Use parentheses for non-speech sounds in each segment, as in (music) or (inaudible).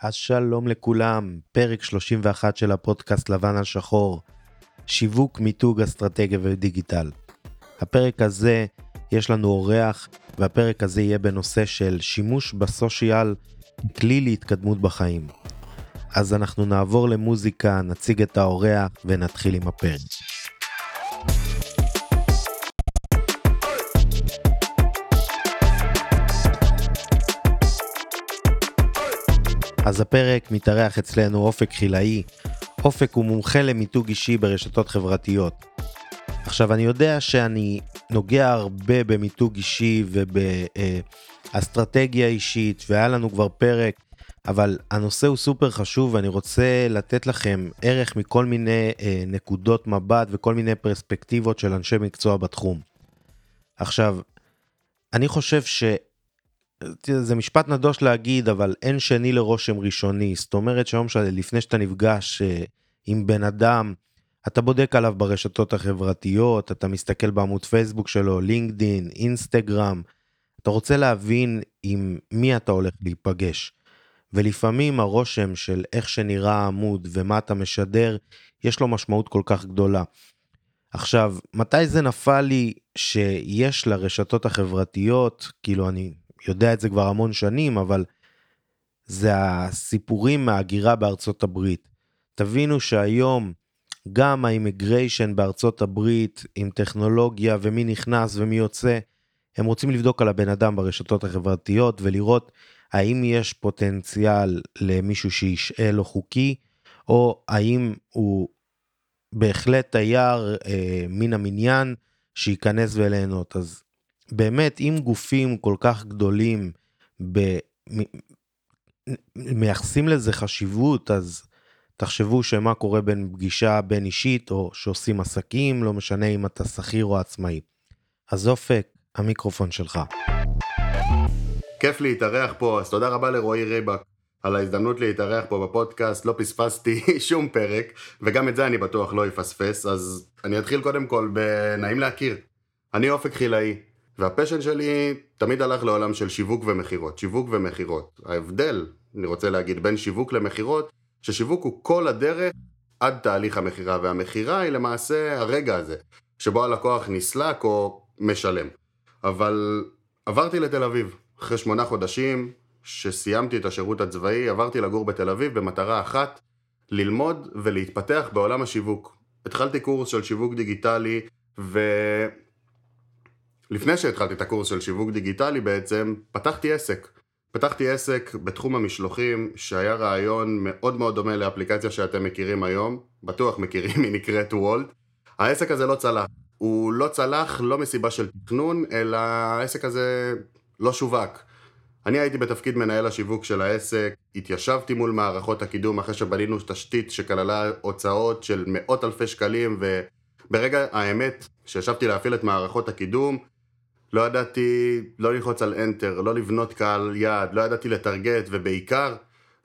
אז שלום לכולם, פרק 31 של הפודקאסט לבן על שחור, שיווק, מיתוג, אסטרטגיה ודיגיטל. הפרק הזה יש לנו אורח, והפרק הזה יהיה בנושא של שימוש בסושיאל, כלי להתקדמות בחיים. אז אנחנו נעבור למוזיקה, נציג את האורח ונתחיל עם הפרק. אז הפרק מתארח אצלנו אופק חילאי. אופק הוא מומחה למיתוג אישי ברשתות חברתיות. עכשיו אני יודע שאני נוגע הרבה במיתוג אישי ובאסטרטגיה אישית והיה לנו כבר פרק אבל הנושא הוא סופר חשוב ואני רוצה לתת לכם ערך מכל מיני אה, נקודות מבט וכל מיני פרספקטיבות של אנשי מקצוע בתחום. עכשיו, אני חושב ש... זה משפט נדוש להגיד אבל אין שני לרושם ראשוני זאת אומרת שהיום לפני שאתה נפגש אה, עם בן אדם אתה בודק עליו ברשתות החברתיות אתה מסתכל בעמוד פייסבוק שלו לינקדין אינסטגרם אתה רוצה להבין עם מי אתה הולך להיפגש. ולפעמים הרושם של איך שנראה העמוד ומה אתה משדר יש לו משמעות כל כך גדולה. עכשיו מתי זה נפל לי שיש לרשתות החברתיות כאילו אני יודע את זה כבר המון שנים, אבל זה הסיפורים מההגירה בארצות הברית. תבינו שהיום גם האימיגריישן בארצות הברית עם טכנולוגיה ומי נכנס ומי יוצא, הם רוצים לבדוק על הבן אדם ברשתות החברתיות ולראות האם יש פוטנציאל למישהו שישעה לו חוקי, או האם הוא בהחלט תייר אה, מן המניין שייכנס וליהנות. אז באמת אם גופים כל כך גדולים ב... מייחסים לזה חשיבות אז תחשבו שמה קורה בין פגישה בין אישית או שעושים עסקים לא משנה אם אתה שכיר או עצמאי. אז אופק המיקרופון שלך. כיף להתארח פה אז תודה רבה לרועי ריבק על ההזדמנות להתארח פה בפודקאסט לא פספסתי (laughs) שום פרק וגם את זה אני בטוח לא אפספס אז אני אתחיל קודם כל בנעים להכיר. אני אופק חילאי והפשן שלי תמיד הלך לעולם של שיווק ומכירות, שיווק ומכירות. ההבדל, אני רוצה להגיד, בין שיווק למכירות, ששיווק הוא כל הדרך עד תהליך המכירה, והמכירה היא למעשה הרגע הזה, שבו הלקוח נסלק או משלם. אבל עברתי לתל אביב, אחרי שמונה חודשים שסיימתי את השירות הצבאי, עברתי לגור בתל אביב במטרה אחת, ללמוד ולהתפתח בעולם השיווק. התחלתי קורס של שיווק דיגיטלי, ו... לפני שהתחלתי את הקורס של שיווק דיגיטלי בעצם, פתחתי עסק. פתחתי עסק בתחום המשלוחים, שהיה רעיון מאוד מאוד דומה לאפליקציה שאתם מכירים היום, בטוח מכירים, (laughs) היא נקראת וולט. העסק הזה לא צלח. הוא לא צלח לא מסיבה של תכנון, אלא העסק הזה לא שווק. אני הייתי בתפקיד מנהל השיווק של העסק, התיישבתי מול מערכות הקידום אחרי שבנינו תשתית שכללה הוצאות של מאות אלפי שקלים וברגע האמת שישבתי להפעיל את מערכות הקידום לא ידעתי לא ללחוץ על Enter, לא לבנות קהל יעד, לא ידעתי לטרגט, ובעיקר,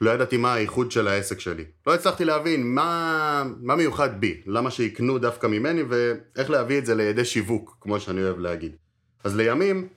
לא ידעתי מה הייחוד של העסק שלי. לא הצלחתי להבין מה, מה מיוחד בי, למה שיקנו דווקא ממני, ואיך להביא את זה לידי שיווק, כמו שאני אוהב להגיד. אז לימים,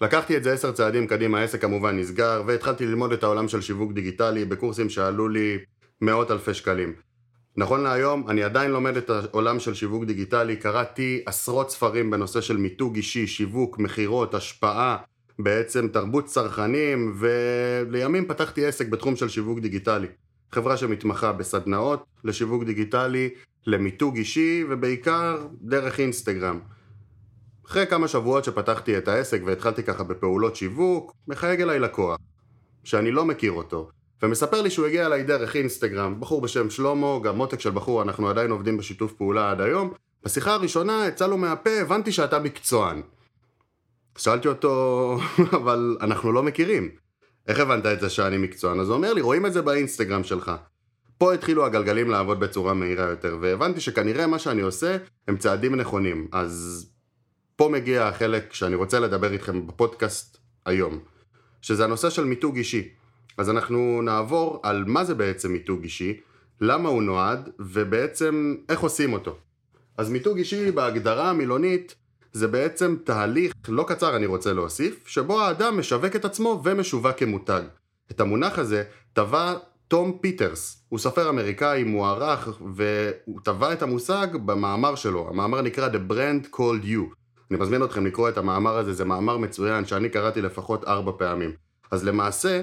לקחתי את זה עשר צעדים קדימה, העסק כמובן נסגר, והתחלתי ללמוד את העולם של שיווק דיגיטלי בקורסים שעלו לי מאות אלפי שקלים. נכון להיום, אני עדיין לומד את העולם של שיווק דיגיטלי, קראתי עשרות ספרים בנושא של מיתוג אישי, שיווק, מכירות, השפעה, בעצם תרבות צרכנים, ולימים פתחתי עסק בתחום של שיווק דיגיטלי. חברה שמתמחה בסדנאות לשיווק דיגיטלי, למיתוג אישי, ובעיקר דרך אינסטגרם. אחרי כמה שבועות שפתחתי את העסק והתחלתי ככה בפעולות שיווק, מחייג אליי לקוח, שאני לא מכיר אותו. ומספר לי שהוא הגיע אליי דרך אינסטגרם, בחור בשם שלמה, גם מותק של בחור, אנחנו עדיין עובדים בשיתוף פעולה עד היום. בשיחה הראשונה יצא לו מהפה, הבנתי שאתה מקצוען. שאלתי אותו, (laughs) אבל אנחנו לא מכירים. איך הבנת את זה שאני מקצוען? אז הוא אומר לי, רואים את זה באינסטגרם שלך. פה התחילו הגלגלים לעבוד בצורה מהירה יותר, והבנתי שכנראה מה שאני עושה הם צעדים נכונים. אז פה מגיע החלק שאני רוצה לדבר איתכם בפודקאסט היום, שזה הנושא של מיתוג אישי. אז אנחנו נעבור על מה זה בעצם מיתוג אישי, למה הוא נועד, ובעצם איך עושים אותו. אז מיתוג אישי בהגדרה המילונית זה בעצם תהליך לא קצר אני רוצה להוסיף, שבו האדם משווק את עצמו ומשווק כמותג. את המונח הזה טבע תום פיטרס, הוא סופר אמריקאי מוערך והוא טבע את המושג במאמר שלו, המאמר נקרא The Brand Called You. אני מזמין אתכם לקרוא את המאמר הזה, זה מאמר מצוין שאני קראתי לפחות ארבע פעמים. אז למעשה,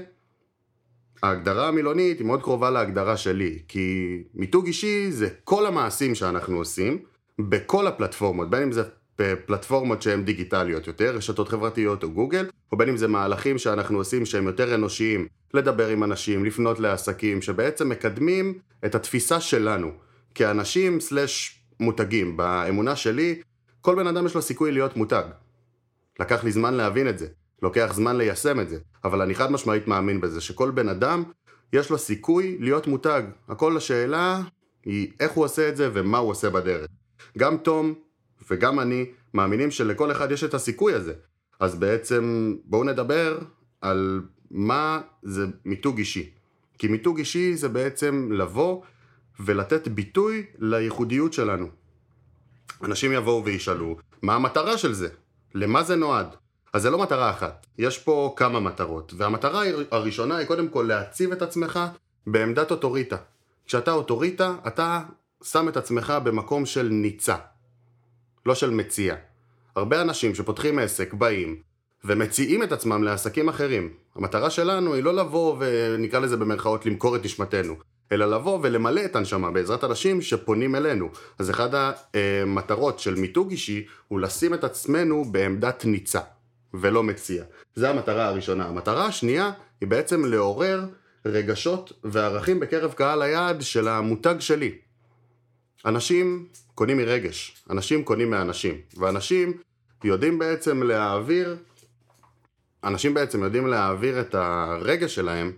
ההגדרה המילונית היא מאוד קרובה להגדרה שלי, כי מיתוג אישי זה כל המעשים שאנחנו עושים בכל הפלטפורמות, בין אם זה בפלטפורמות שהן דיגיטליות יותר, רשתות חברתיות או גוגל, או בין אם זה מהלכים שאנחנו עושים שהם יותר אנושיים, לדבר עם אנשים, לפנות לעסקים, שבעצם מקדמים את התפיסה שלנו כאנשים סלש מותגים. באמונה שלי, כל בן אדם יש לו סיכוי להיות מותג. לקח לי זמן להבין את זה, לוקח זמן ליישם את זה, אבל אני חד משמעית מאמין בזה, שכל בן אדם יש לו סיכוי להיות מותג. הכל השאלה היא איך הוא עושה את זה ומה הוא עושה בדרך. גם תום וגם אני מאמינים שלכל אחד יש את הסיכוי הזה. אז בעצם בואו נדבר על מה זה מיתוג אישי. כי מיתוג אישי זה בעצם לבוא ולתת ביטוי לייחודיות שלנו. אנשים יבואו וישאלו, מה המטרה של זה? למה זה נועד? אז זה לא מטרה אחת, יש פה כמה מטרות, והמטרה הראשונה היא קודם כל להציב את עצמך בעמדת אוטוריטה. כשאתה אוטוריטה, אתה שם את עצמך במקום של ניצה, לא של מציע. הרבה אנשים שפותחים עסק באים ומציעים את עצמם לעסקים אחרים. המטרה שלנו היא לא לבוא ונקרא לזה במרכאות למכור את נשמתנו, אלא לבוא ולמלא את הנשמה בעזרת אנשים שפונים אלינו. אז אחת המטרות של מיתוג אישי הוא לשים את עצמנו בעמדת ניצה, ולא מציע. זו המטרה הראשונה. המטרה השנייה היא בעצם לעורר רגשות וערכים בקרב קהל היעד של המותג שלי. אנשים קונים מרגש, אנשים קונים מאנשים, ואנשים יודעים בעצם להעביר, אנשים בעצם יודעים להעביר את הרגש שלהם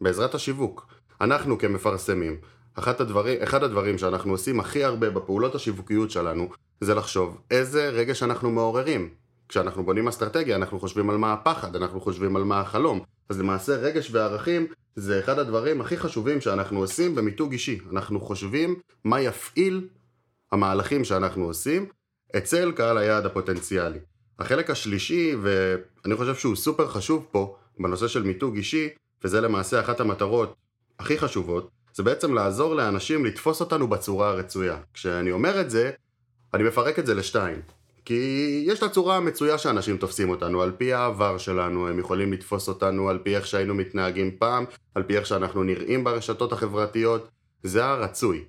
בעזרת השיווק. אנחנו כמפרסמים, אחד הדברים, אחד הדברים שאנחנו עושים הכי הרבה בפעולות השיווקיות שלנו זה לחשוב איזה רגש אנחנו מעוררים. כשאנחנו בונים אסטרטגיה אנחנו חושבים על מה הפחד, אנחנו חושבים על מה החלום. אז למעשה רגש וערכים זה אחד הדברים הכי חשובים שאנחנו עושים במיתוג אישי. אנחנו חושבים מה יפעיל המהלכים שאנחנו עושים אצל קהל היעד הפוטנציאלי. החלק השלישי, ואני חושב שהוא סופר חשוב פה, בנושא של מיתוג אישי, וזה למעשה אחת המטרות הכי חשובות, זה בעצם לעזור לאנשים לתפוס אותנו בצורה הרצויה. כשאני אומר את זה, אני מפרק את זה לשתיים. כי יש את הצורה המצויה שאנשים תופסים אותנו, על פי העבר שלנו, הם יכולים לתפוס אותנו על פי איך שהיינו מתנהגים פעם, על פי איך שאנחנו נראים ברשתות החברתיות, זה הרצוי.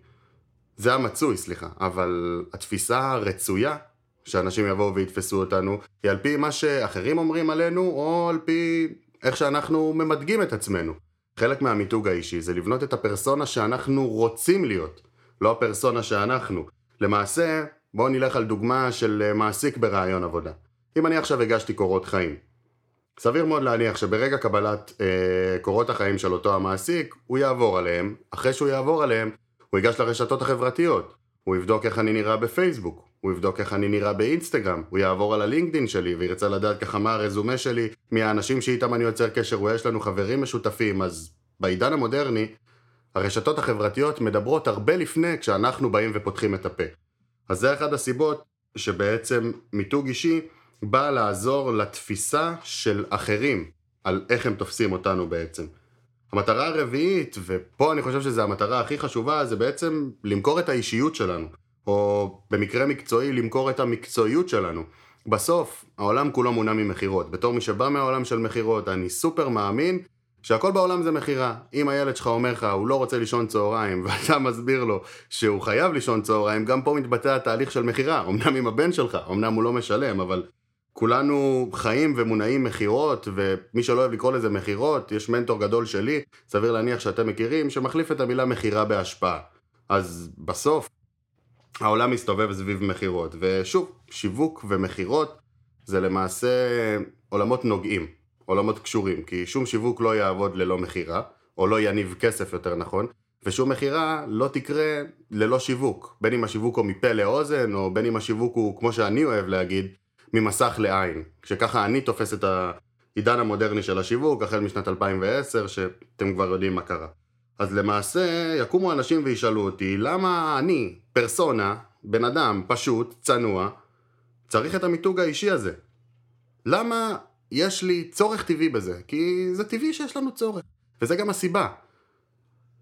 זה המצוי, סליחה, אבל התפיסה הרצויה שאנשים יבואו ויתפסו אותנו, היא על פי מה שאחרים אומרים עלינו, או על פי איך שאנחנו ממדגים את עצמנו. חלק מהמיתוג האישי זה לבנות את הפרסונה שאנחנו רוצים להיות, לא הפרסונה שאנחנו. למעשה, בואו נלך על דוגמה של מעסיק ברעיון עבודה. אם אני עכשיו הגשתי קורות חיים, סביר מאוד להניח שברגע קבלת אה, קורות החיים של אותו המעסיק, הוא יעבור עליהם, אחרי שהוא יעבור עליהם, הוא ייגש לרשתות החברתיות, הוא יבדוק איך אני נראה בפייסבוק, הוא יבדוק איך אני נראה באינסטגרם, הוא יעבור על הלינקדין שלי וירצה לדעת ככה מה הרזומה שלי מהאנשים שאיתם אני יוצר קשר, ויש לנו חברים משותפים, אז בעידן המודרני, הרשתות החברתיות מדברות הרבה לפני כשאנחנו באים ופותחים את הפה. אז זה אחת הסיבות שבעצם מיתוג אישי בא לעזור לתפיסה של אחרים על איך הם תופסים אותנו בעצם. המטרה הרביעית, ופה אני חושב שזו המטרה הכי חשובה, זה בעצם למכור את האישיות שלנו, או במקרה מקצועי למכור את המקצועיות שלנו. בסוף, העולם כולו מונע ממכירות. בתור מי שבא מהעולם של מכירות, אני סופר מאמין שהכל בעולם זה מכירה. אם הילד שלך אומר לך, הוא לא רוצה לישון צהריים, (laughs) ואתה מסביר לו שהוא חייב לישון צהריים, גם פה מתבצע התהליך של מכירה. אמנם עם הבן שלך, אמנם הוא לא משלם, אבל כולנו חיים ומונעים מכירות, ומי שלא אוהב לקרוא לזה מכירות, יש מנטור גדול שלי, סביר להניח שאתם מכירים, שמחליף את המילה מכירה בהשפעה. אז בסוף, העולם מסתובב סביב מכירות. ושוב, שיווק ומכירות זה למעשה עולמות נוגעים, עולמות קשורים, כי שום שיווק לא יעבוד ללא מכירה, או לא יניב כסף יותר נכון, ושום מכירה לא תקרה ללא שיווק, בין אם השיווק הוא מפה לאוזן, או בין אם השיווק הוא, כמו שאני אוהב להגיד, ממסך לעין, שככה אני תופס את העידן המודרני של השיווק, החל משנת 2010, שאתם כבר יודעים מה קרה. אז למעשה יקומו אנשים וישאלו אותי, למה אני, פרסונה, בן אדם פשוט, צנוע, צריך את המיתוג האישי הזה? למה יש לי צורך טבעי בזה, כי זה טבעי שיש לנו צורך. וזה גם הסיבה.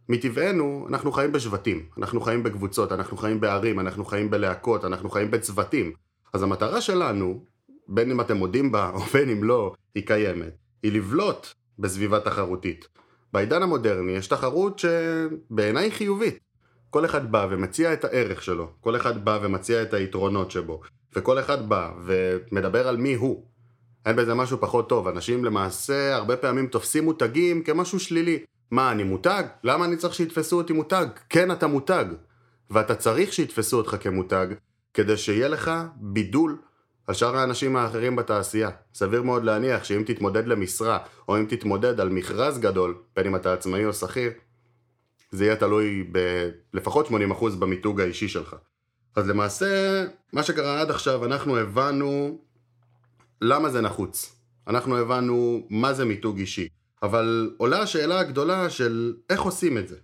מטבענו, אנחנו חיים בשבטים, אנחנו חיים בקבוצות, אנחנו חיים בערים, אנחנו חיים בלהקות, אנחנו חיים בצוותים. אז המטרה שלנו, בין אם אתם מודים בה או בין אם לא, היא קיימת. היא לבלוט בסביבה תחרותית. בעידן המודרני יש תחרות שבעיניי חיובית. כל אחד בא ומציע את הערך שלו, כל אחד בא ומציע את היתרונות שבו, וכל אחד בא ומדבר על מי הוא. אין בזה משהו פחות טוב, אנשים למעשה הרבה פעמים תופסים מותגים כמשהו שלילי. מה, אני מותג? למה אני צריך שיתפסו אותי מותג? כן, אתה מותג. ואתה צריך שיתפסו אותך כמותג, כדי שיהיה לך בידול על שאר האנשים האחרים בתעשייה. סביר מאוד להניח שאם תתמודד למשרה, או אם תתמודד על מכרז גדול, בין אם אתה עצמאי או שכיר, זה יהיה תלוי בלפחות 80% במיתוג האישי שלך. אז למעשה, מה שקרה עד עכשיו, אנחנו הבנו למה זה נחוץ. אנחנו הבנו מה זה מיתוג אישי. אבל עולה השאלה הגדולה של איך עושים את זה.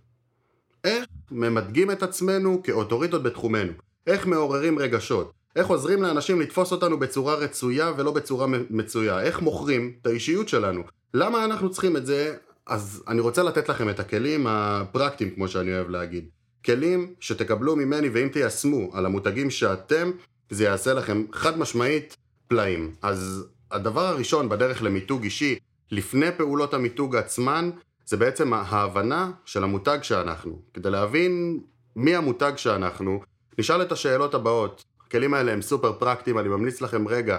איך ממדגים את עצמנו כאוטוריטות בתחומנו. איך מעוררים רגשות. איך עוזרים לאנשים לתפוס אותנו בצורה רצויה ולא בצורה מצויה. איך מוכרים את האישיות שלנו. למה אנחנו צריכים את זה? אז אני רוצה לתת לכם את הכלים הפרקטיים, כמו שאני אוהב להגיד. כלים שתקבלו ממני ואם תיישמו על המותגים שאתם, זה יעשה לכם חד משמעית פלאים. אז הדבר הראשון בדרך למיתוג אישי, לפני פעולות המיתוג עצמן, זה בעצם ההבנה של המותג שאנחנו. כדי להבין מי המותג שאנחנו, נשאל את השאלות הבאות. הכלים האלה הם סופר פרקטיים, אני ממליץ לכם רגע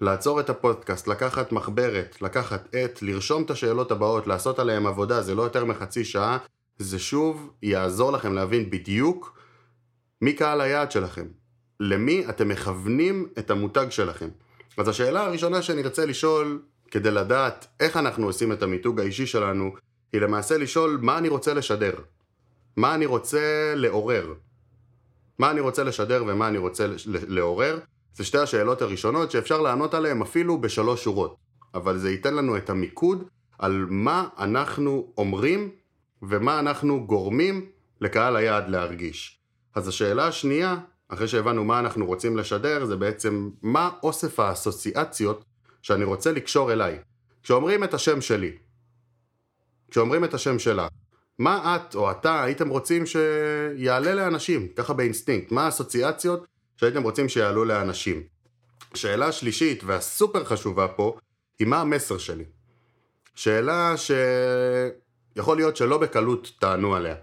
לעצור את הפודקאסט, לקחת מחברת, לקחת עט, לרשום את השאלות הבאות, לעשות עליהן עבודה, זה לא יותר מחצי שעה, זה שוב יעזור לכם להבין בדיוק מי קהל היעד שלכם, למי אתם מכוונים את המותג שלכם. אז השאלה הראשונה שאני רוצה לשאול, כדי לדעת איך אנחנו עושים את המיתוג האישי שלנו, היא למעשה לשאול מה אני רוצה לשדר. מה אני רוצה לעורר. מה אני רוצה לשדר ומה אני רוצה לעורר, זה שתי השאלות הראשונות שאפשר לענות עליהן אפילו בשלוש שורות. אבל זה ייתן לנו את המיקוד על מה אנחנו אומרים ומה אנחנו גורמים לקהל היעד להרגיש. אז השאלה השנייה אחרי שהבנו מה אנחנו רוצים לשדר, זה בעצם מה אוסף האסוציאציות שאני רוצה לקשור אליי. כשאומרים את השם שלי, כשאומרים את השם שלך, מה את או אתה הייתם רוצים שיעלה לאנשים, ככה באינסטינקט, מה האסוציאציות שהייתם רוצים שיעלו לאנשים. שאלה שלישית והסופר חשובה פה, היא מה המסר שלי. שאלה שיכול להיות שלא בקלות תענו עליה.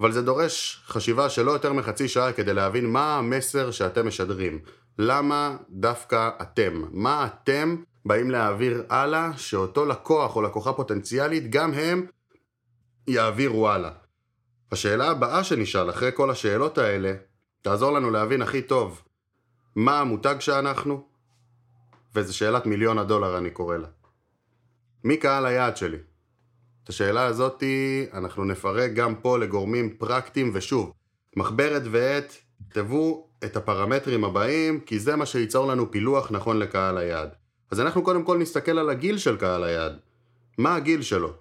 אבל זה דורש חשיבה של לא יותר מחצי שעה כדי להבין מה המסר שאתם משדרים. למה דווקא אתם? מה אתם באים להעביר הלאה שאותו לקוח או לקוחה פוטנציאלית גם הם יעבירו הלאה. השאלה הבאה שנשאל אחרי כל השאלות האלה תעזור לנו להבין הכי טוב מה המותג שאנחנו וזו שאלת מיליון הדולר אני קורא לה. מי קהל היעד שלי? את השאלה הזאתי אנחנו נפרק גם פה לגורמים פרקטיים ושוב, מחברת ועט, תכתבו את הפרמטרים הבאים כי זה מה שייצור לנו פילוח נכון לקהל היעד. אז אנחנו קודם כל נסתכל על הגיל של קהל היעד. מה הגיל שלו?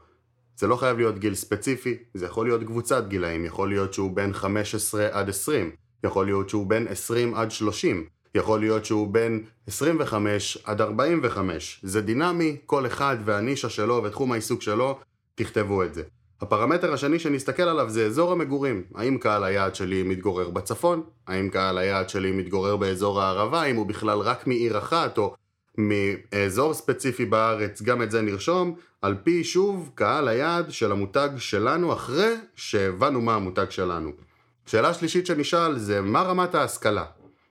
זה לא חייב להיות גיל ספציפי, זה יכול להיות קבוצת גילאים, יכול להיות שהוא בין 15 עד 20, יכול להיות שהוא בין 20 עד 30, יכול להיות שהוא בין 25 עד 45. זה דינמי, כל אחד והנישה שלו ותחום העיסוק שלו, תכתבו את זה. הפרמטר השני שנסתכל עליו זה אזור המגורים. האם קהל היעד שלי מתגורר בצפון? האם קהל היעד שלי מתגורר באזור הערבה? האם הוא בכלל רק מעיר אחת או מאזור ספציפי בארץ? גם את זה נרשום. על פי שוב קהל היעד של המותג שלנו אחרי שהבנו מה המותג שלנו. שאלה שלישית שנשאל זה מה רמת ההשכלה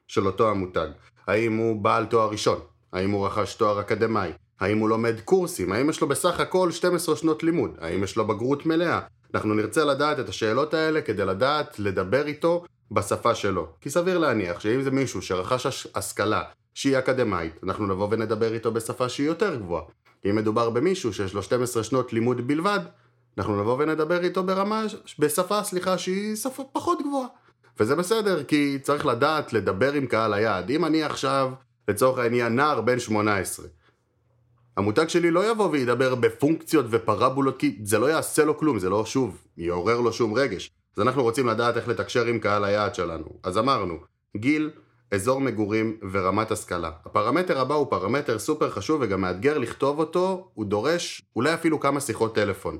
של אותו המותג? האם הוא בעל תואר ראשון? האם הוא רכש תואר אקדמאי? האם הוא לומד קורסים? האם יש לו בסך הכל 12 שנות לימוד? האם יש לו בגרות מלאה? אנחנו נרצה לדעת את השאלות האלה כדי לדעת לדבר איתו בשפה שלו. כי סביר להניח שאם זה מישהו שרכש השכלה שהיא אקדמאית, אנחנו נבוא ונדבר איתו בשפה שהיא יותר גבוהה. אם מדובר במישהו שיש לו 12 שנות לימוד בלבד, אנחנו נבוא ונדבר איתו ברמה, בשפה, סליחה, שהיא שפה פחות גבוהה. וזה בסדר, כי צריך לדעת לדבר עם קהל היעד. אם אני עכשיו, לצורך העניין, נער בן 18, המותג שלי לא יבוא וידבר בפונקציות ופרבולות, כי זה לא יעשה לו כלום, זה לא, שוב, יעורר לו שום רגש. אז אנחנו רוצים לדעת איך לתקשר עם קהל היעד שלנו. אז אמרנו, גיל, אזור מגורים ורמת השכלה. הפרמטר הבא הוא פרמטר סופר חשוב וגם מאתגר לכתוב אותו, הוא דורש אולי אפילו כמה שיחות טלפון.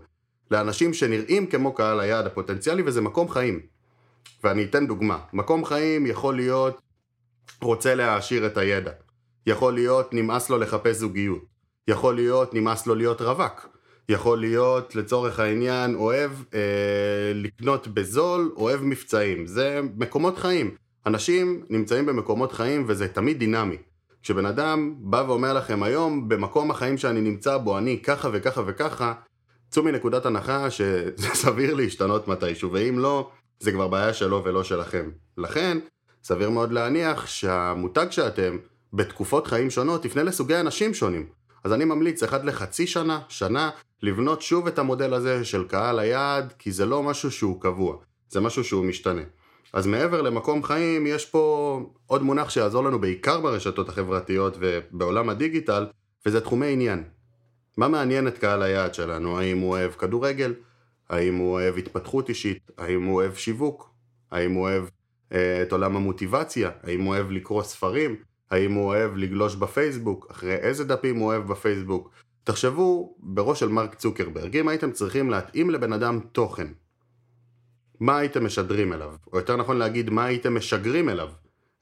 לאנשים שנראים כמו קהל היעד הפוטנציאלי וזה מקום חיים. ואני אתן דוגמה. מקום חיים יכול להיות רוצה להעשיר את הידע. יכול להיות נמאס לו לחפש זוגיות. יכול להיות נמאס לו להיות רווק. יכול להיות לצורך העניין אוהב אה, לקנות בזול, אוהב מבצעים. זה מקומות חיים. אנשים נמצאים במקומות חיים וזה תמיד דינמי. כשבן אדם בא ואומר לכם היום, במקום החיים שאני נמצא בו אני ככה וככה וככה, צאו מנקודת הנחה שזה סביר להשתנות מתישהו, ואם לא, זה כבר בעיה שלו ולא שלכם. לכן, סביר מאוד להניח שהמותג שאתם, בתקופות חיים שונות, תפנה לסוגי אנשים שונים. אז אני ממליץ אחד לחצי שנה, שנה, לבנות שוב את המודל הזה של קהל היעד, כי זה לא משהו שהוא קבוע, זה משהו שהוא משתנה. אז מעבר למקום חיים, יש פה עוד מונח שיעזור לנו בעיקר ברשתות החברתיות ובעולם הדיגיטל, וזה תחומי עניין. מה מעניין את קהל היעד שלנו? האם הוא אוהב כדורגל? האם הוא אוהב התפתחות אישית? האם הוא אוהב שיווק? האם הוא אוהב אה, את עולם המוטיבציה? האם הוא אוהב לקרוא ספרים? האם הוא אוהב לגלוש בפייסבוק? אחרי איזה דפים הוא אוהב בפייסבוק? תחשבו בראש של מרק צוקרברג, אם הייתם צריכים להתאים לבן אדם תוכן, מה הייתם משדרים אליו? או יותר נכון להגיד, מה הייתם משגרים אליו?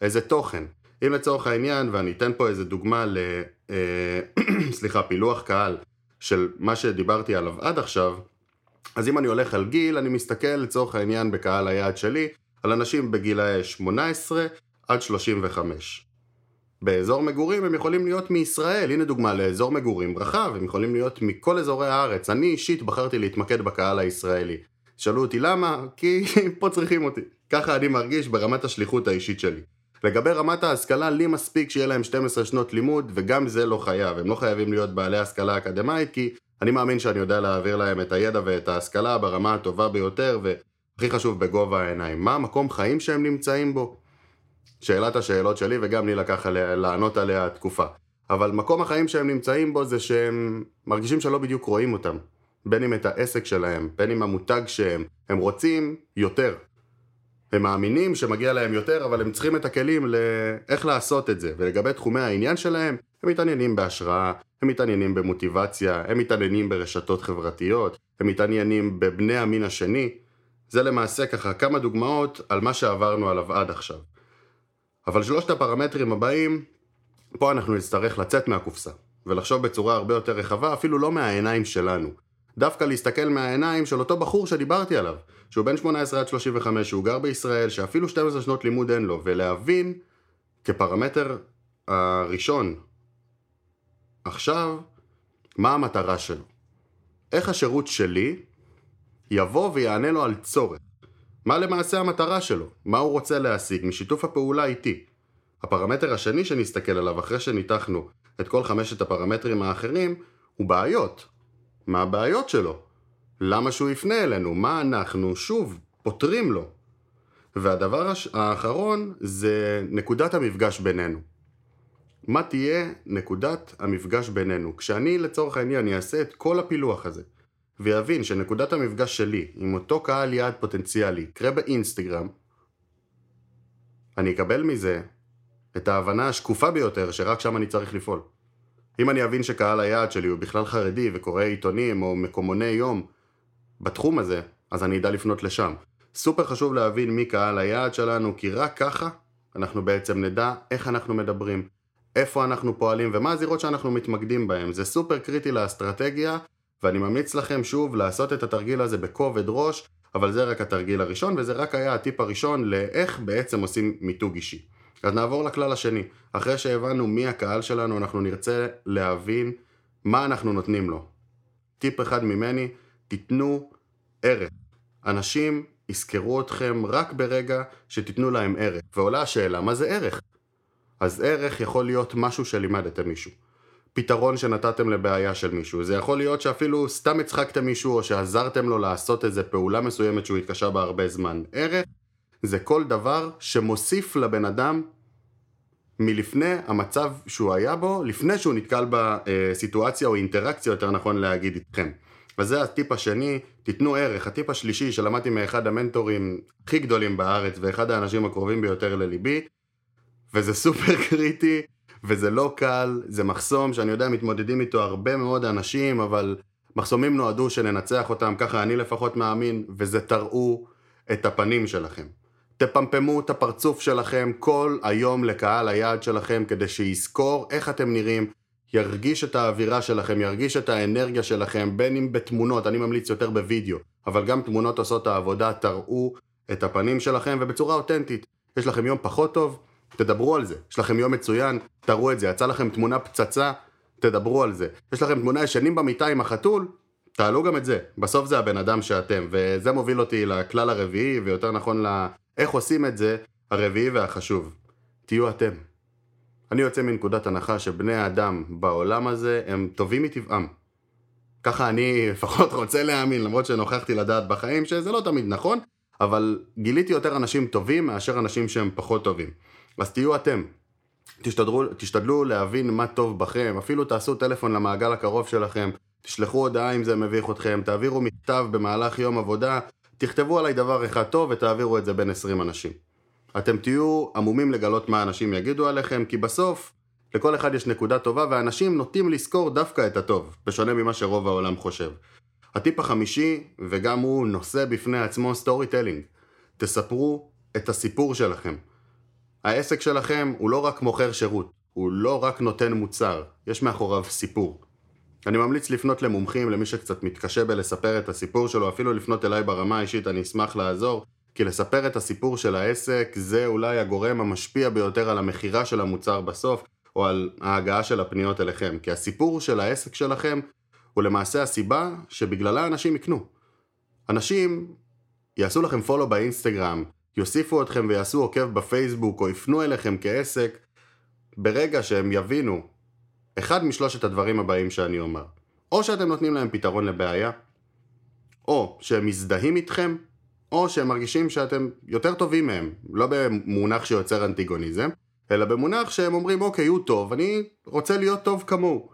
איזה תוכן? אם לצורך העניין, ואני אתן פה איזה דוגמה ל... אה, (clears throat) סליחה, פילוח קהל של מה שדיברתי עליו עד עכשיו, אז אם אני הולך על גיל, אני מסתכל לצורך העניין בקהל היעד שלי, על אנשים בגילאי 18 עד 35. באזור מגורים הם יכולים להיות מישראל, הנה דוגמה לאזור מגורים רחב, הם יכולים להיות מכל אזורי הארץ. אני אישית בחרתי להתמקד בקהל הישראלי. שאלו אותי למה? כי (laughs) פה צריכים אותי. ככה אני מרגיש ברמת השליחות האישית שלי. לגבי רמת ההשכלה, לי מספיק שיהיה להם 12 שנות לימוד, וגם זה לא חייב. הם לא חייבים להיות בעלי השכלה אקדמאית, כי אני מאמין שאני יודע להעביר להם את הידע ואת ההשכלה ברמה הטובה ביותר, והכי חשוב בגובה העיניים. מה המקום חיים שהם נמצאים בו? שאלת השאלות שלי, וגם לי לקח עליה, לענות עליה תקופה. אבל מקום החיים שהם נמצאים בו זה שהם מרגישים שלא בדיוק רואים אותם. בין אם את העסק שלהם, בין אם המותג שהם, הם רוצים יותר. הם מאמינים שמגיע להם יותר, אבל הם צריכים את הכלים לאיך לעשות את זה. ולגבי תחומי העניין שלהם, הם מתעניינים בהשראה, הם מתעניינים במוטיבציה, הם מתעניינים ברשתות חברתיות, הם מתעניינים בבני המין השני. זה למעשה ככה כמה דוגמאות על מה שעברנו עליו עד עכשיו. אבל שלושת הפרמטרים הבאים, פה אנחנו נצטרך לצאת מהקופסה, ולחשוב בצורה הרבה יותר רחבה, אפילו לא מהעיניים שלנו. דווקא להסתכל מהעיניים של אותו בחור שדיברתי עליו, שהוא בן 18 עד 35, שהוא גר בישראל, שאפילו 12 שנות לימוד אין לו, ולהבין כפרמטר הראשון, עכשיו, מה המטרה שלו. איך השירות שלי יבוא ויענה לו על צורך. מה למעשה המטרה שלו? מה הוא רוצה להשיג משיתוף הפעולה איתי? הפרמטר השני שנסתכל עליו אחרי שניתחנו את כל חמשת הפרמטרים האחרים הוא בעיות. מה הבעיות שלו? למה שהוא יפנה אלינו? מה אנחנו, שוב, פותרים לו? והדבר האחרון זה נקודת המפגש בינינו. מה תהיה נקודת המפגש בינינו? כשאני לצורך העניין אעשה את כל הפילוח הזה ויבין שנקודת המפגש שלי עם אותו קהל יעד פוטנציאלי יקרה באינסטגרם, אני אקבל מזה את ההבנה השקופה ביותר שרק שם אני צריך לפעול. אם אני אבין שקהל היעד שלי הוא בכלל חרדי וקורא עיתונים או מקומוני יום בתחום הזה, אז אני אדע לפנות לשם. סופר חשוב להבין מי קהל היעד שלנו, כי רק ככה אנחנו בעצם נדע איך אנחנו מדברים, איפה אנחנו פועלים ומה הזירות שאנחנו מתמקדים בהם. זה סופר קריטי לאסטרטגיה, ואני ממליץ לכם שוב לעשות את התרגיל הזה בכובד ראש, אבל זה רק התרגיל הראשון, וזה רק היה הטיפ הראשון לאיך בעצם עושים מיתוג אישי. אז נעבור לכלל השני. אחרי שהבנו מי הקהל שלנו, אנחנו נרצה להבין מה אנחנו נותנים לו. טיפ אחד ממני, תיתנו ערך. אנשים יזכרו אתכם רק ברגע שתיתנו להם ערך. ועולה השאלה, מה זה ערך? אז ערך יכול להיות משהו שלימדתם מישהו. פתרון שנתתם לבעיה של מישהו. זה יכול להיות שאפילו סתם הצחקתם מישהו או שעזרתם לו לעשות איזה פעולה מסוימת שהוא התקשה בה הרבה זמן. ערך זה כל דבר שמוסיף לבן אדם מלפני המצב שהוא היה בו, לפני שהוא נתקל בסיטואציה או אינטראקציה, יותר נכון להגיד איתכם. וזה הטיפ השני, תיתנו ערך. הטיפ השלישי שלמדתי מאחד המנטורים הכי גדולים בארץ ואחד האנשים הקרובים ביותר לליבי, וזה (laughs) סופר קריטי, וזה לא קל, זה מחסום שאני יודע מתמודדים איתו הרבה מאוד אנשים, אבל מחסומים נועדו שננצח אותם, ככה אני לפחות מאמין, וזה תראו את הפנים שלכם. תפמפמו את הפרצוף שלכם כל היום לקהל היעד שלכם כדי שיזכור איך אתם נראים, ירגיש את האווירה שלכם, ירגיש את האנרגיה שלכם, בין אם בתמונות, אני ממליץ יותר בווידאו, אבל גם תמונות עושות את העבודה, תראו את הפנים שלכם ובצורה אותנטית. יש לכם יום פחות טוב, תדברו על זה. יש לכם יום מצוין, תראו את זה. יצא לכם תמונה פצצה, תדברו על זה. יש לכם תמונה ישנים במיטה עם החתול, תעלו גם את זה. בסוף זה הבן אדם שאתם, וזה מוביל אותי לכלל הרביעי, ויותר נכון לאיך עושים את זה, הרביעי והחשוב. תהיו אתם. אני יוצא מנקודת הנחה שבני האדם בעולם הזה הם טובים מטבעם. ככה אני (laughs) לפחות רוצה להאמין, למרות שנוכחתי לדעת בחיים שזה לא תמיד נכון, אבל גיליתי יותר אנשים טובים מאשר אנשים שהם פחות טובים. אז תהיו אתם. תשתדלו, תשתדלו להבין מה טוב בכם, אפילו תעשו טלפון למעגל הקרוב שלכם, תשלחו הודעה אם זה מביך אתכם, תעבירו מכתב במהלך יום עבודה, תכתבו עליי דבר אחד טוב ותעבירו את זה בין 20 אנשים. אתם תהיו המומים לגלות מה אנשים יגידו עליכם, כי בסוף לכל אחד יש נקודה טובה ואנשים נוטים לזכור דווקא את הטוב, בשונה ממה שרוב העולם חושב. הטיפ החמישי, וגם הוא נושא בפני עצמו storytelling. תספרו את הסיפור שלכם. העסק שלכם הוא לא רק מוכר שירות, הוא לא רק נותן מוצר, יש מאחוריו סיפור. אני ממליץ לפנות למומחים, למי שקצת מתקשה בלספר את הסיפור שלו, אפילו לפנות אליי ברמה האישית, אני אשמח לעזור, כי לספר את הסיפור של העסק זה אולי הגורם המשפיע ביותר על המכירה של המוצר בסוף, או על ההגעה של הפניות אליכם, כי הסיפור של העסק שלכם הוא למעשה הסיבה שבגללה אנשים יקנו. אנשים יעשו לכם פולו באינסטגרם, יוסיפו אתכם ויעשו עוקב בפייסבוק או יפנו אליכם כעסק, ברגע שהם יבינו אחד משלושת הדברים הבאים שאני אומר. או שאתם נותנים להם פתרון לבעיה, או שהם מזדהים איתכם, או שהם מרגישים שאתם יותר טובים מהם, לא במונח שיוצר אנטיגוניזם, אלא במונח שהם אומרים אוקיי הוא טוב, אני רוצה להיות טוב כמוהו.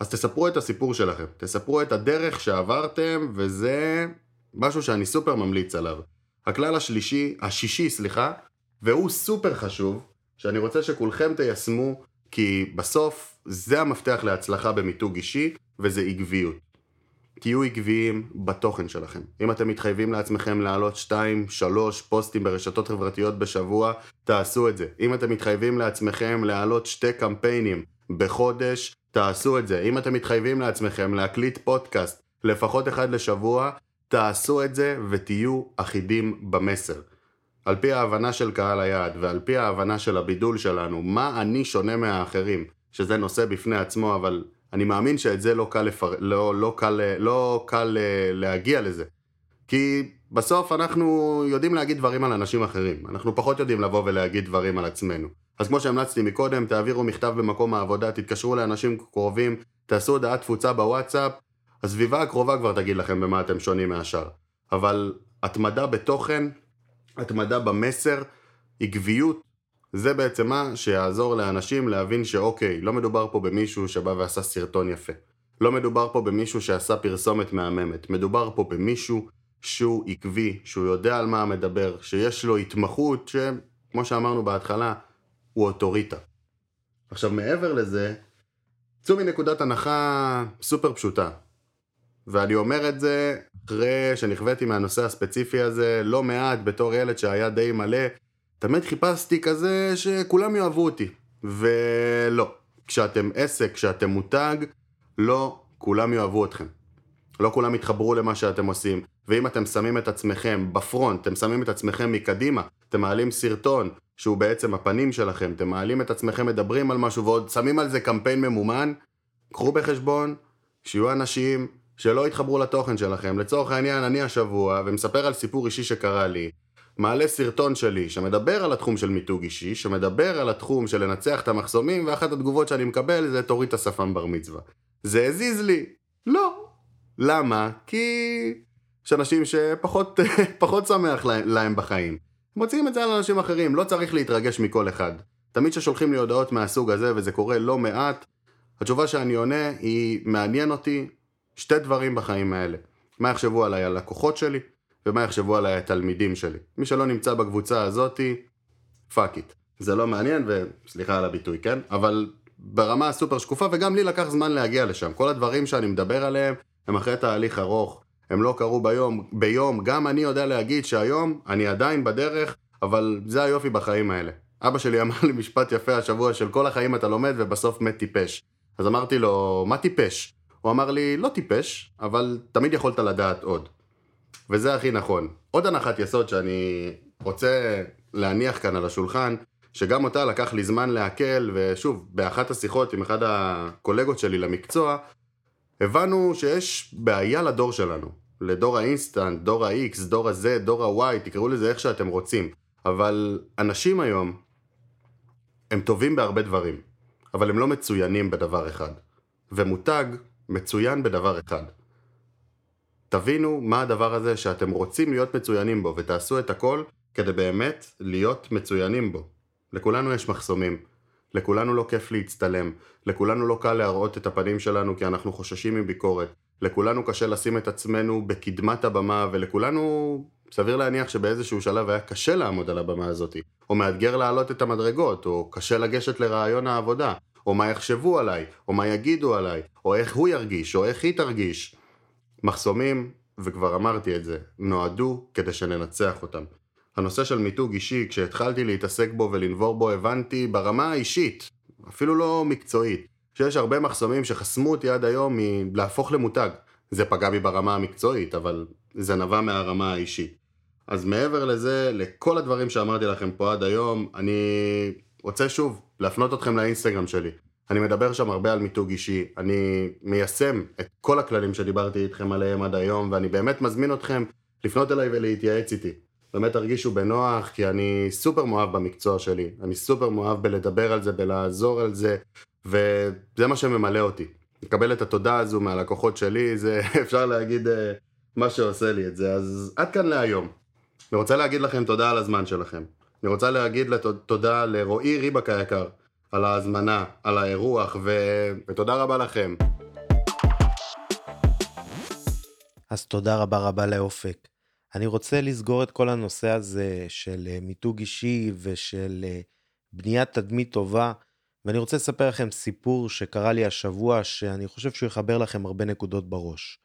אז תספרו את הסיפור שלכם, תספרו את הדרך שעברתם, וזה משהו שאני סופר ממליץ עליו. הכלל השלישי, השישי, סליחה, והוא סופר חשוב, שאני רוצה שכולכם תיישמו, כי בסוף זה המפתח להצלחה במיתוג אישי, וזה עקביות. תהיו עקביים בתוכן שלכם. אם אתם מתחייבים לעצמכם להעלות 2-3 פוסטים ברשתות חברתיות בשבוע, תעשו את זה. אם אתם מתחייבים לעצמכם להעלות שתי קמפיינים בחודש, תעשו את זה. אם אתם מתחייבים לעצמכם להקליט פודקאסט לפחות אחד לשבוע, תעשו את זה ותהיו אחידים במסר. על פי ההבנה של קהל היעד ועל פי ההבנה של הבידול שלנו, מה אני שונה מהאחרים, שזה נושא בפני עצמו, אבל אני מאמין שאת זה לא קל, לפר... לא, לא קל, לא קל אה, להגיע לזה. כי בסוף אנחנו יודעים להגיד דברים על אנשים אחרים, אנחנו פחות יודעים לבוא ולהגיד דברים על עצמנו. אז כמו שהמלצתי מקודם, תעבירו מכתב במקום העבודה, תתקשרו לאנשים קרובים, תעשו הודעת תפוצה בוואטסאפ, הסביבה הקרובה כבר תגיד לכם במה אתם שונים מהשאר. אבל התמדה בתוכן, התמדה במסר, עקביות, זה בעצם מה שיעזור לאנשים להבין שאוקיי, לא מדובר פה במישהו שבא ועשה סרטון יפה. לא מדובר פה במישהו שעשה פרסומת מהממת. מדובר פה במישהו שהוא עקבי, שהוא יודע על מה מדבר, שיש לו התמחות שכמו שאמרנו בהתחלה, הוא אוטוריטה. עכשיו מעבר לזה, צאו מנקודת הנחה סופר פשוטה. ואני אומר את זה אחרי שנכוויתי מהנושא הספציפי הזה לא מעט בתור ילד שהיה די מלא, תמיד חיפשתי כזה שכולם יאהבו אותי. ולא. כשאתם עסק, כשאתם מותג, לא כולם יאהבו אתכם. לא כולם יתחברו למה שאתם עושים. ואם אתם שמים את עצמכם בפרונט, אתם שמים את עצמכם מקדימה, אתם מעלים סרטון שהוא בעצם הפנים שלכם, אתם מעלים את עצמכם מדברים על משהו ועוד שמים על זה קמפיין ממומן, קחו בחשבון שיהיו אנשים שלא יתחברו לתוכן שלכם. לצורך העניין, אני השבוע, ומספר על סיפור אישי שקרה לי, מעלה סרטון שלי שמדבר על התחום של מיתוג אישי, שמדבר על התחום של לנצח את המחסומים, ואחת התגובות שאני מקבל זה תוריד את השפם בר מצווה. זה הזיז לי. לא. למה? כי יש אנשים שפחות (laughs) פחות שמח להם, להם בחיים. מוציאים את זה על אנשים אחרים, לא צריך להתרגש מכל אחד. תמיד כששולחים לי הודעות מהסוג הזה, וזה קורה לא מעט, התשובה שאני עונה היא מעניין אותי שתי דברים בחיים האלה. מה יחשבו עליי הלקוחות שלי, ומה יחשבו עליי התלמידים שלי. מי שלא נמצא בקבוצה הזאתי, fuck it. זה לא מעניין, וסליחה על הביטוי, כן? אבל ברמה הסופר שקופה, וגם לי לקח זמן להגיע לשם. כל הדברים שאני מדבר עליהם, הם אחרי תהליך ארוך, הם לא קרו ביום, ביום, גם אני יודע להגיד שהיום אני עדיין בדרך, אבל זה היופי בחיים האלה. אבא שלי אמר לי משפט יפה השבוע של כל החיים אתה לומד ובסוף מת טיפש. אז אמרתי לו, מה טיפש? הוא אמר לי, לא טיפש, אבל תמיד יכולת לדעת עוד. וזה הכי נכון. עוד הנחת יסוד שאני רוצה להניח כאן על השולחן, שגם אותה לקח לי זמן לעכל, ושוב, באחת השיחות עם אחד הקולגות שלי למקצוע, הבנו שיש בעיה לדור שלנו. לדור האינסטנט, דור ה-X, דור ה-Z, דור ה-Y, תקראו לזה איך שאתם רוצים. אבל אנשים היום, הם טובים בהרבה דברים, אבל הם לא מצוינים בדבר אחד. ומותג מצוין בדבר אחד. תבינו מה הדבר הזה שאתם רוצים להיות מצוינים בו, ותעשו את הכל כדי באמת להיות מצוינים בו. לכולנו יש מחסומים. לכולנו לא כיף להצטלם. לכולנו לא קל להראות את הפנים שלנו כי אנחנו חוששים מביקורת. לכולנו קשה לשים את עצמנו בקדמת הבמה, ולכולנו סביר להניח שבאיזשהו שלב היה קשה לעמוד על הבמה הזאת, או מאתגר להעלות את המדרגות, או קשה לגשת לרעיון העבודה, או מה יחשבו עליי, או מה יגידו עליי, או איך הוא ירגיש, או איך היא תרגיש. מחסומים, וכבר אמרתי את זה, נועדו כדי שננצח אותם. הנושא של מיתוג אישי, כשהתחלתי להתעסק בו ולנבור בו, הבנתי ברמה האישית, אפילו לא מקצועית, שיש הרבה מחסומים שחסמו אותי עד היום מלהפוך למותג. זה פגע בי ברמה המקצועית, אבל זה נבע מהרמה האישית. אז מעבר לזה, לכל הדברים שאמרתי לכם פה עד היום, אני רוצה שוב להפנות אתכם לאינסטגרם שלי. אני מדבר שם הרבה על מיתוג אישי, אני מיישם את כל הכללים שדיברתי איתכם עליהם עד היום, ואני באמת מזמין אתכם לפנות אליי ולהתייעץ איתי. באמת תרגישו בנוח, כי אני סופר מאוהב במקצוע שלי. אני סופר מאוהב בלדבר על זה, בלעזור על זה, וזה מה שממלא אותי. לקבל את התודה הזו מהלקוחות שלי, זה (laughs) אפשר להגיד אה, מה שעושה לי את זה. אז עד כאן להיום. אני רוצה להגיד לכם תודה על הזמן שלכם. אני רוצה להגיד תודה לרועי ריבק היקר, על ההזמנה, על האירוח, ו... ותודה רבה לכם. אז תודה רבה רבה לאופק. אני רוצה לסגור את כל הנושא הזה של אה, מיתוג אישי ושל אה, בניית תדמית טובה, ואני רוצה לספר לכם סיפור שקרה לי השבוע, שאני חושב שהוא יחבר לכם הרבה נקודות בראש.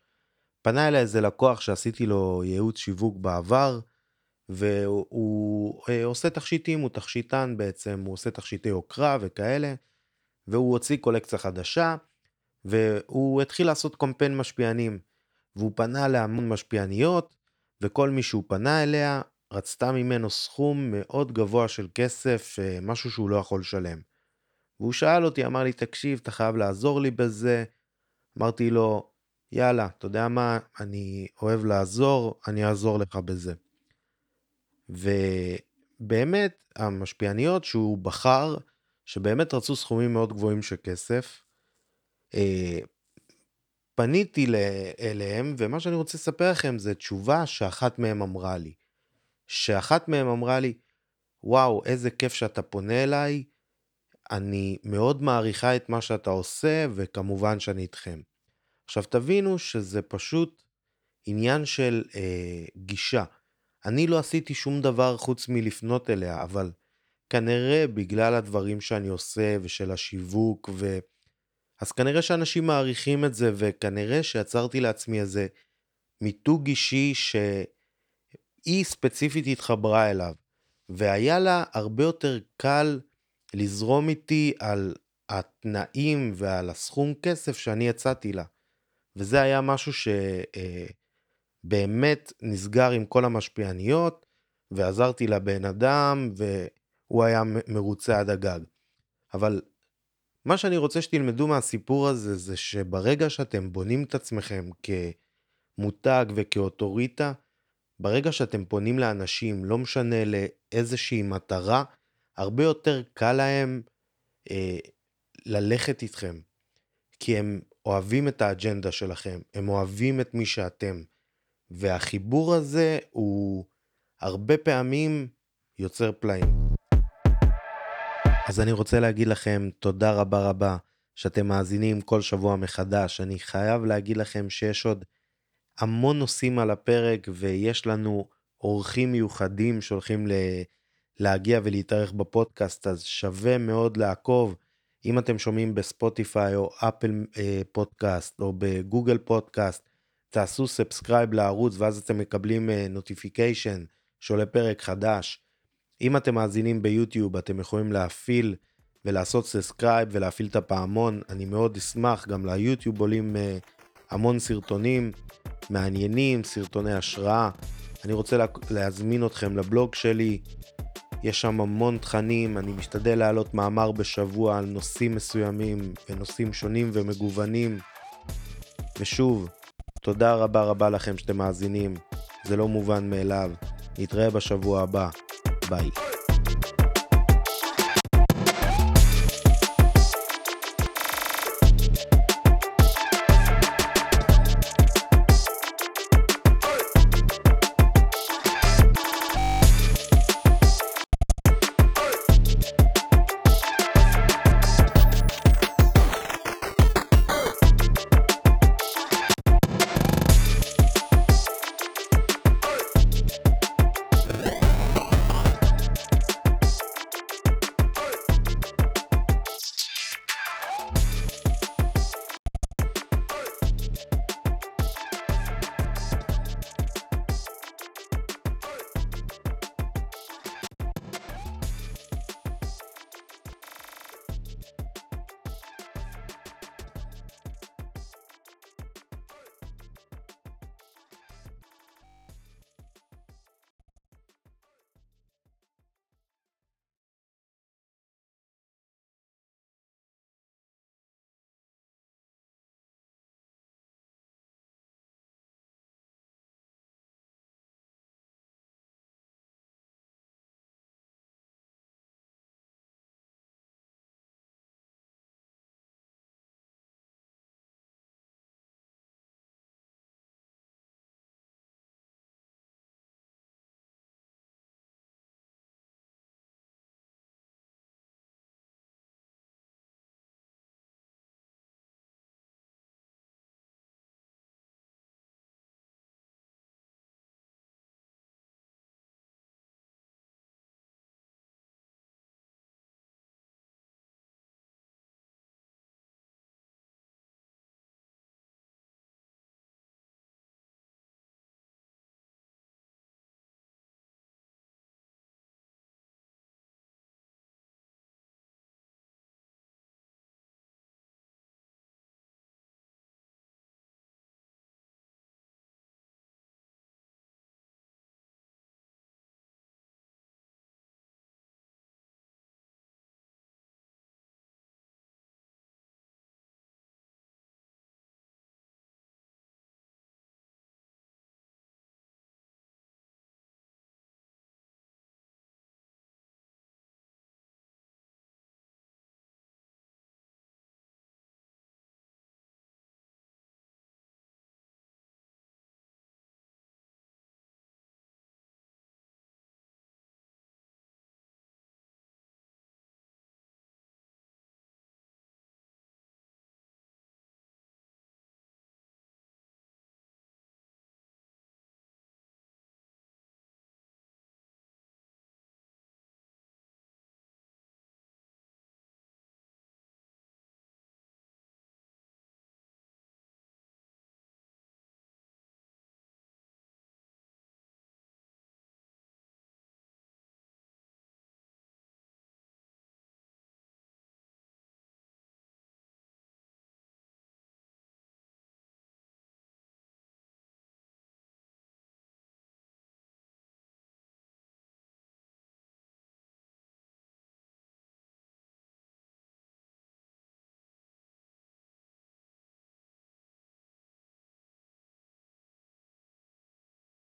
פנה אליי איזה לקוח שעשיתי לו ייעוץ שיווק בעבר, והוא אה, עושה תכשיטים, הוא תכשיטן בעצם, הוא עושה תכשיטי יוקרה וכאלה, והוא הוציא קולקציה חדשה, והוא התחיל לעשות קומפיין משפיענים, והוא פנה להמון משפיעניות, וכל מי שהוא פנה אליה רצתה ממנו סכום מאוד גבוה של כסף, אה, משהו שהוא לא יכול לשלם. והוא שאל אותי, אמר לי, תקשיב, אתה חייב לעזור לי בזה. אמרתי לו, יאללה, אתה יודע מה, אני אוהב לעזור, אני אעזור לך בזה. ובאמת, המשפיעניות שהוא בחר, שבאמת רצו סכומים מאוד גבוהים של כסף, אה, פניתי אליהם, ומה שאני רוצה לספר לכם זה תשובה שאחת מהם אמרה לי. שאחת מהם אמרה לי, וואו, איזה כיף שאתה פונה אליי, אני מאוד מעריכה את מה שאתה עושה, וכמובן שאני איתכם. עכשיו תבינו שזה פשוט עניין של אה, גישה. אני לא עשיתי שום דבר חוץ מלפנות אליה, אבל כנראה בגלל הדברים שאני עושה ושל השיווק ו... אז כנראה שאנשים מעריכים את זה, וכנראה שיצרתי לעצמי איזה מיתוג אישי שהיא ספציפית התחברה אליו, והיה לה הרבה יותר קל לזרום איתי על התנאים ועל הסכום כסף שאני יצאתי לה. וזה היה משהו שבאמת אה, נסגר עם כל המשפיעניות, ועזרתי לבן אדם, והוא היה מרוצה עד הגג. אבל מה שאני רוצה שתלמדו מהסיפור הזה, זה שברגע שאתם בונים את עצמכם כמותג וכאוטוריטה, ברגע שאתם פונים לאנשים, לא משנה לאיזושהי מטרה, הרבה יותר קל להם אה, ללכת איתכם. כי הם אוהבים את האג'נדה שלכם, הם אוהבים את מי שאתם. והחיבור הזה הוא הרבה פעמים יוצר פלאים. אז אני רוצה להגיד לכם תודה רבה רבה שאתם מאזינים כל שבוע מחדש. אני חייב להגיד לכם שיש עוד המון נושאים על הפרק ויש לנו אורחים מיוחדים שהולכים ל... להגיע ולהתארך בפודקאסט, אז שווה מאוד לעקוב. אם אתם שומעים בספוטיפיי או אפל אה, פודקאסט או בגוגל פודקאסט, תעשו subscribe לערוץ ואז אתם מקבלים notification אה, שעולה פרק חדש. אם אתם מאזינים ביוטיוב אתם יכולים להפעיל ולעשות subscribe ולהפעיל את הפעמון, אני מאוד אשמח, גם ליוטיוב עולים אה, המון סרטונים מעניינים, סרטוני השראה. אני רוצה לה, להזמין אתכם לבלוג שלי, יש שם המון תכנים, אני משתדל להעלות מאמר בשבוע על נושאים מסוימים ונושאים שונים ומגוונים. ושוב, תודה רבה רבה לכם שאתם מאזינים, זה לא מובן מאליו. נתראה בשבוע הבא, ביי.